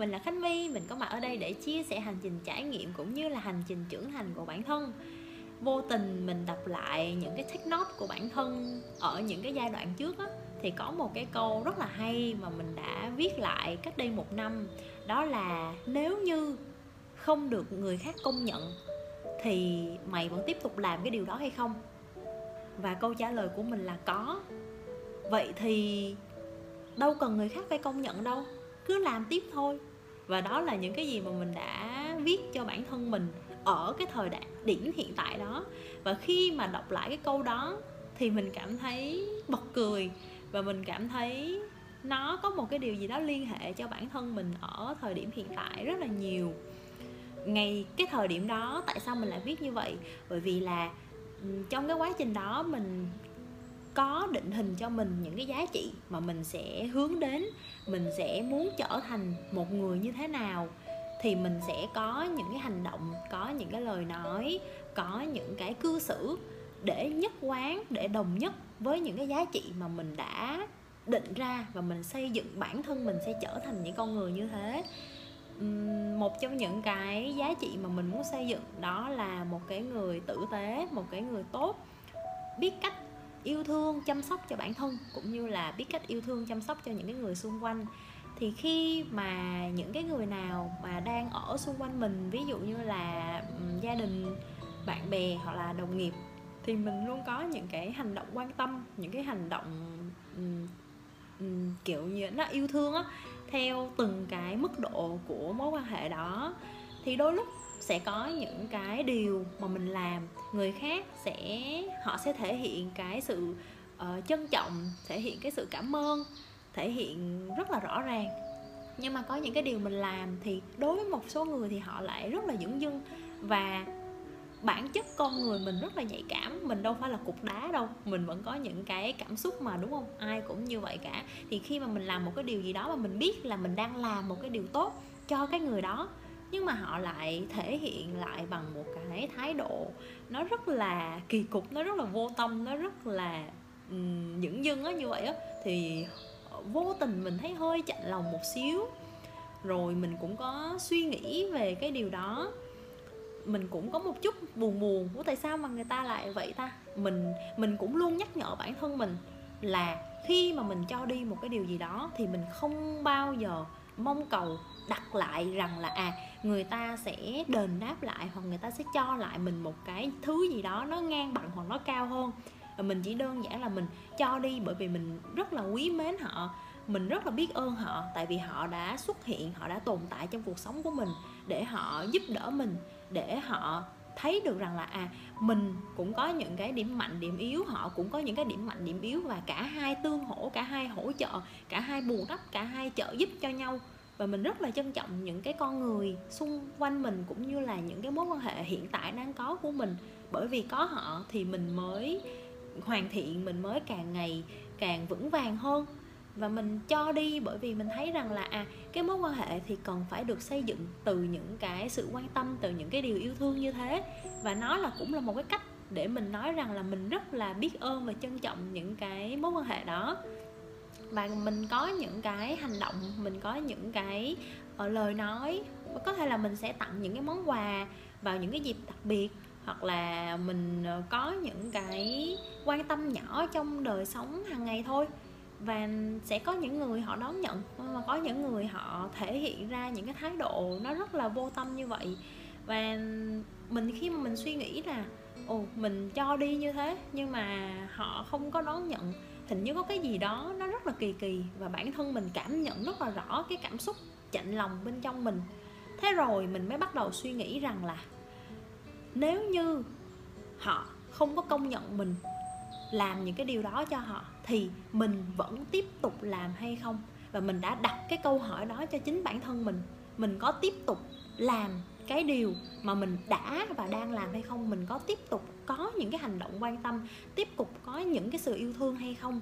mình là Khánh My, mình có mặt ở đây để chia sẻ hành trình trải nghiệm cũng như là hành trình trưởng thành của bản thân. Vô tình mình đọc lại những cái take note của bản thân ở những cái giai đoạn trước á Thì có một cái câu rất là hay mà mình đã viết lại cách đây một năm. Đó là nếu như không được người khác công nhận Thì mày vẫn tiếp tục làm cái điều đó hay không? Và câu trả lời của mình là có. Vậy thì đâu cần người khác phải công nhận đâu cứ làm tiếp thôi và đó là những cái gì mà mình đã viết cho bản thân mình ở cái thời đại điểm hiện tại đó. Và khi mà đọc lại cái câu đó thì mình cảm thấy bật cười và mình cảm thấy nó có một cái điều gì đó liên hệ cho bản thân mình ở thời điểm hiện tại rất là nhiều. Ngày cái thời điểm đó tại sao mình lại viết như vậy? Bởi vì là trong cái quá trình đó mình có định hình cho mình những cái giá trị mà mình sẽ hướng đến, mình sẽ muốn trở thành một người như thế nào, thì mình sẽ có những cái hành động, có những cái lời nói, có những cái cư xử để nhất quán, để đồng nhất với những cái giá trị mà mình đã định ra và mình xây dựng bản thân mình sẽ trở thành những con người như thế. Một trong những cái giá trị mà mình muốn xây dựng đó là một cái người tử tế, một cái người tốt, biết cách yêu thương chăm sóc cho bản thân cũng như là biết cách yêu thương chăm sóc cho những cái người xung quanh. Thì khi mà những cái người nào mà đang ở xung quanh mình ví dụ như là gia đình bạn bè hoặc là đồng nghiệp thì mình luôn có những cái hành động quan tâm những cái hành động um, um, kiểu như nó yêu thương á theo từng cái mức độ của mối quan hệ đó. Thì đôi lúc sẽ có những cái điều mà mình làm người khác sẽ họ sẽ thể hiện cái sự uh, trân trọng thể hiện cái sự cảm ơn thể hiện rất là rõ ràng. Nhưng mà có những cái điều mình làm thì đối với một số người thì họ lại rất là dưỡng dưng và bản chất con người mình rất là nhạy cảm mình đâu phải là cục đá đâu mình vẫn có những cái cảm xúc mà đúng không? Ai cũng như vậy cả. Thì khi mà mình làm một cái điều gì đó mà mình biết là mình đang làm một cái điều tốt cho cái người đó nhưng mà họ lại thể hiện lại bằng một cái thái độ nó rất là kỳ cục nó rất là vô tâm nó rất là um, những dưng á như vậy á. Thì vô tình mình thấy hơi chạnh lòng một xíu. Rồi mình cũng có suy nghĩ về cái điều đó. Mình cũng có một chút buồn buồn của tại sao mà người ta lại vậy ta? Mình mình cũng luôn nhắc nhở bản thân mình là khi mà mình cho đi một cái điều gì đó thì mình không bao giờ mong cầu đặt lại rằng là à người ta sẽ đền đáp lại hoặc người ta sẽ cho lại mình một cái thứ gì đó nó ngang bằng hoặc nó cao hơn. Và mình chỉ đơn giản là mình cho đi bởi vì mình rất là quý mến họ, mình rất là biết ơn họ, tại vì họ đã xuất hiện, họ đã tồn tại trong cuộc sống của mình để họ giúp đỡ mình, để họ thấy được rằng là à mình cũng có những cái điểm mạnh, điểm yếu, họ cũng có những cái điểm mạnh, điểm yếu và cả hai tương hỗ, cả hai hỗ trợ, cả hai bù đắp, cả hai trợ giúp cho nhau. Và mình rất là trân trọng những cái con người xung quanh mình cũng như là những cái mối quan hệ hiện tại đang có của mình. Bởi vì có họ thì mình mới hoàn thiện, mình mới càng ngày càng vững vàng hơn và mình cho đi bởi vì mình thấy rằng là à cái mối quan hệ thì cần phải được xây dựng từ những cái sự quan tâm từ những cái điều yêu thương như thế. Và nó là cũng là một cái cách để mình nói rằng là mình rất là biết ơn và trân trọng những cái mối quan hệ đó. Và mình có những cái hành động mình có những cái uh, lời nói có thể là mình sẽ tặng những cái món quà vào những cái dịp đặc biệt hoặc là mình ờ, có những cái quan tâm nhỏ trong đời sống hàng ngày thôi và sẽ có những người họ đón nhận mà có những người họ thể hiện ra những cái thái độ nó rất là vô tâm như vậy. Và mình khi mà mình suy nghĩ là, ồ, mình cho đi như thế, nhưng mà họ không có đón nhận. Hình như có cái gì đó nó rất là kỳ kỳ và bản thân mình cảm nhận rất là rõ cái cảm xúc chạnh lòng bên trong mình. Thế rồi mình mới bắt đầu suy nghĩ rằng là nếu như họ không có công nhận mình làm những cái điều đó cho họ thì mình vẫn tiếp tục làm hay không? Và mình đã đặt cái câu hỏi đó cho chính bản thân mình. Mình có tiếp tục làm cái điều mà mình đã và đang làm hay không? Mình có tiếp tục có những cái hành động quan tâm, tiếp tục có những cái sự yêu thương hay không?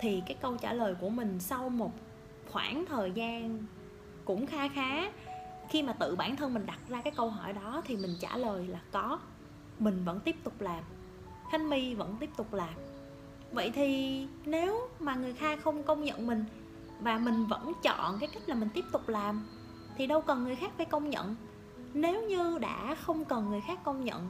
Thì cái câu trả lời của mình sau một khoảng thời gian cũng kha khá, khi mà tự bản thân mình đặt ra cái câu hỏi đó thì mình trả lời là có. Mình vẫn tiếp tục làm khánh my vẫn tiếp tục làm. Vậy thì nếu mà người khác không công nhận mình và mình vẫn chọn cái cách là mình tiếp tục làm, thì đâu cần người khác phải công nhận. Nếu như đã không cần người khác công nhận,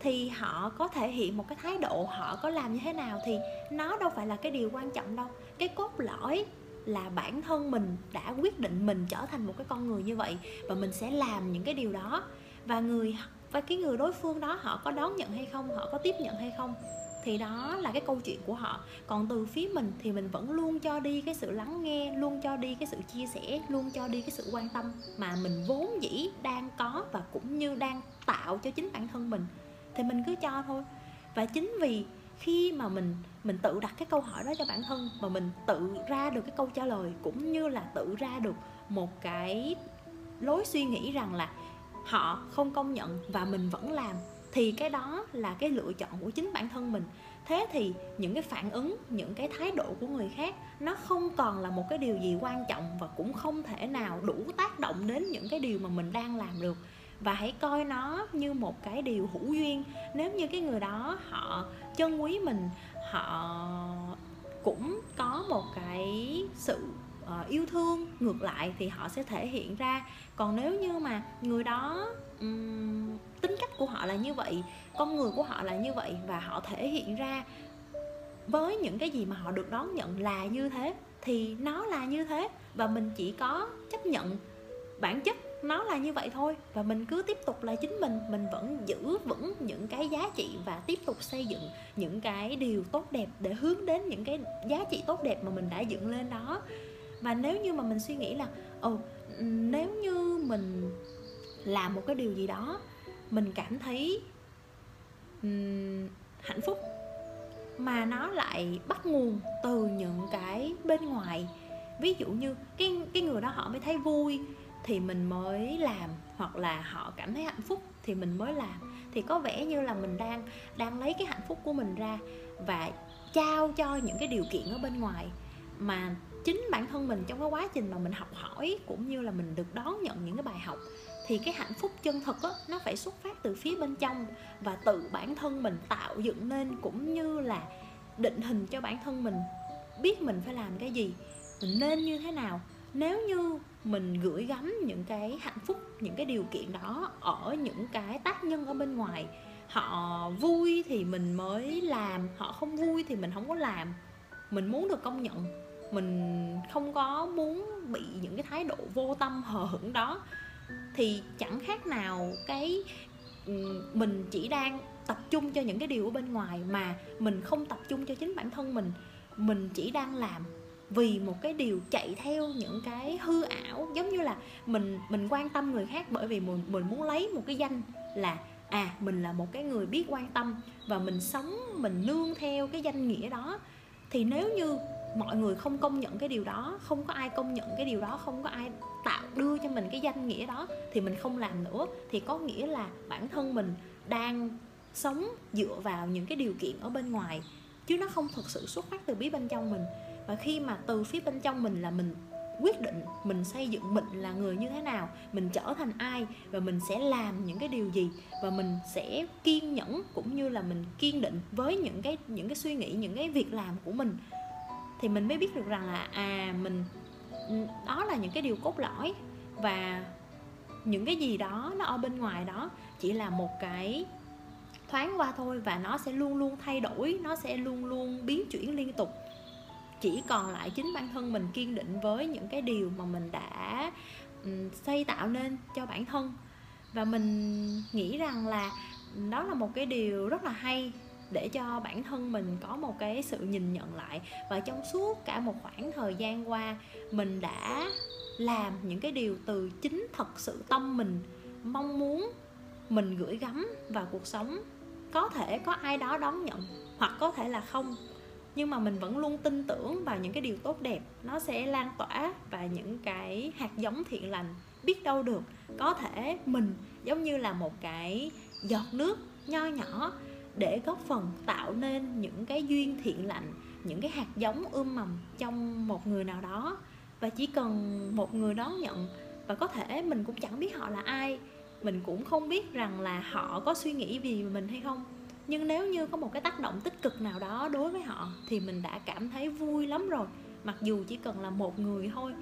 thì họ có thể hiện một cái thái độ họ có làm như thế nào thì nó đâu phải là cái điều quan trọng đâu. Cái cốt lõi là bản thân mình đã quyết định mình trở thành một cái con người như vậy và mình sẽ làm những cái điều đó. Và người và cái người đối phương đó họ có đón nhận hay không, họ có tiếp nhận hay không, thì đó là cái câu chuyện của họ. Còn từ phía mình thì mình vẫn luôn cho đi cái sự lắng nghe, luôn cho đi cái sự chia sẻ, luôn cho đi cái sự quan tâm mà mình vốn dĩ đang có và cũng như đang tạo cho chính bản thân mình. Thì mình cứ cho thôi. Và chính vì khi mà mình mình tự đặt cái câu hỏi đó cho bản thân và mình tự ra được cái câu trả lời, cũng như là tự ra được một cái lối suy nghĩ rằng là họ không công nhận và mình vẫn làm, thì cái đó là cái lựa chọn của chính bản thân mình. Thế thì những cái phản ứng, những cái thái độ của người khác, nó không còn là một cái điều gì quan trọng và cũng không thể nào đủ tác động đến những cái điều mà mình đang làm được. Và hãy coi nó như một cái điều hữu duyên. Nếu như cái người đó họ chân quý mình, họ cũng có một cái uh, yêu thương. Ngược lại thì họ sẽ thể hiện ra. Còn nếu như mà người đó um, tính cách của họ là như vậy con người của họ là như vậy và họ thể hiện ra với những cái gì mà họ được đón nhận là như thế thì nó là như thế. Và mình chỉ có chấp nhận bản chất nó là như vậy thôi. Và mình cứ tiếp tục là chính mình. Mình vẫn giữ vững những cái giá trị và tiếp tục xây dựng những cái điều tốt đẹp để hướng đến những cái giá trị tốt đẹp mà mình đã dựng lên đó và nếu như mà mình suy nghĩ là ồ oh, nếu như mình làm một cái điều gì đó mình cảm thấy um, hạnh phúc mà nó lại bắt nguồn từ những cái bên ngoài ví dụ như cái cái người đó họ mới thấy vui thì mình mới làm hoặc là họ cảm thấy hạnh phúc thì mình mới làm thì có vẻ như là mình đang đang lấy cái hạnh phúc của mình ra và trao cho những cái điều kiện ở bên ngoài. Mà chính bản thân mình trong cái quá trình mà mình học hỏi cũng như là mình được đón nhận những cái bài học, thì cái hạnh phúc chân thực á, nó phải xuất phát từ phía bên trong và tự bản thân mình tạo dựng nên cũng như là định hình cho bản thân mình biết mình phải làm cái gì, mình nên như thế nào. Nếu như mình gửi gắm những cái hạnh phúc, những cái điều kiện đó ở những cái tác nhân ở bên ngoài, họ vui thì mình mới làm, họ không vui thì mình không có làm, mình muốn được công nhận mình không có muốn bị những cái thái độ vô tâm, hờ hững đó, thì chẳng khác nào cái mình chỉ đang tập trung cho những cái điều ở bên ngoài mà mình không tập trung cho chính bản thân mình. Mình chỉ đang làm vì một cái điều chạy theo những cái hư ảo, giống như là mình mình quan tâm người khác bởi vì mình mình muốn lấy một cái danh là à mình là một cái người biết quan tâm và mình sống, mình nương theo cái danh nghĩa đó. Thì nếu như mọi người không công nhận cái điều đó, không có ai công nhận cái điều đó, không có ai tạo, đưa cho mình cái danh nghĩa đó thì mình không làm nữa. Thì có nghĩa là bản thân mình đang sống dựa vào những cái điều kiện ở bên ngoài, chứ nó không thực sự xuất phát từ bí bên trong mình. Và khi mà từ phía bên trong mình là mình quyết định mình xây dựng mình là người như thế nào, mình trở thành ai và mình sẽ làm những cái điều gì và mình sẽ kiên nhẫn cũng như là mình kiên định với những cái những cái suy nghĩ, những cái việc làm của mình thì mình mới biết được rằng là à mình đó là những cái điều cốt lõi và những cái gì đó nó ở bên ngoài đó chỉ là một cái thoáng qua thôi và nó sẽ luôn luôn thay đổi, nó sẽ luôn luôn biến chuyển liên tục. Chỉ còn lại chính bản thân mình kiên định với những cái điều mà mình đã xây tạo nên cho bản thân. Và mình nghĩ rằng là đó là một cái điều rất là hay để cho bản thân mình có một cái sự nhìn nhận lại. Và trong suốt cả một khoảng thời gian qua, mình đã làm những cái điều từ chính thật sự tâm mình, mong muốn mình gửi gắm vào cuộc sống. Có thể có ai đó đón nhận hoặc có thể là không, nhưng mà mình vẫn luôn tin tưởng vào những cái điều tốt đẹp. Nó sẽ lan tỏa và những cái hạt giống thiện lành biết đâu được. Có thể mình giống như là một cái giọt nước nho nhỏ để góp phần tạo nên những cái duyên thiện lành, những cái hạt giống ươm mầm trong một người nào đó. Và chỉ cần một người đón nhận, và có thể mình cũng chẳng biết họ là ai, mình cũng không biết rằng là họ có suy nghĩ gì về mình hay không. Nhưng nếu như có một cái tác động tích cực nào đó đối với họ, thì mình đã cảm thấy vui lắm rồi. Mặc dù chỉ cần là một người thôi.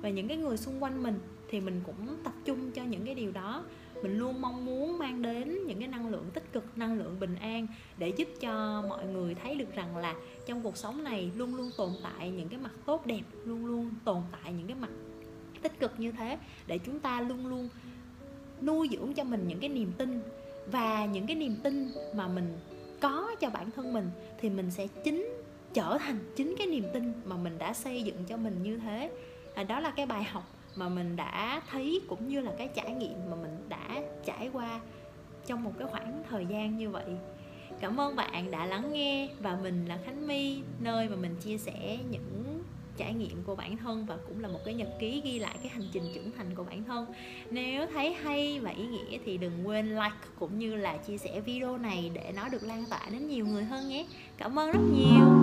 Và những cái người xung quanh mình, thì mình cũng tập trung cho những cái điều đó. Mình luôn mong muốn mang đến những cái tích cực năng lượng bình an để giúp cho mọi người thấy được rằng là trong cuộc sống này luôn luôn tồn tại những cái mặt tốt đẹp luôn luôn tồn tại những cái mặt tích cực như thế để chúng ta luôn luôn nuôi dưỡng cho mình những cái niềm tin. Và những cái niềm tin mà mình có cho bản thân mình thì mình sẽ chính trở thành chính cái niềm tin mà mình đã xây dựng cho mình như thế. À, đó là cái bài học mà mình đã thấy cũng như là cái trải nghiệm mà mình đã trải qua trong một cái khoảng thời gian như vậy. Cảm ơn bạn đã lắng nghe và mình là khánh my, nơi mà mình chia sẻ những trải nghiệm của bản thân và cũng là một cái nhật ký ghi lại cái hành trình trưởng thành của bản thân. Nếu thấy hay và ý nghĩa thì đừng quên like cũng như là chia sẻ video này để nó được lan tỏa đến nhiều người hơn nhé. Cảm ơn rất nhiều.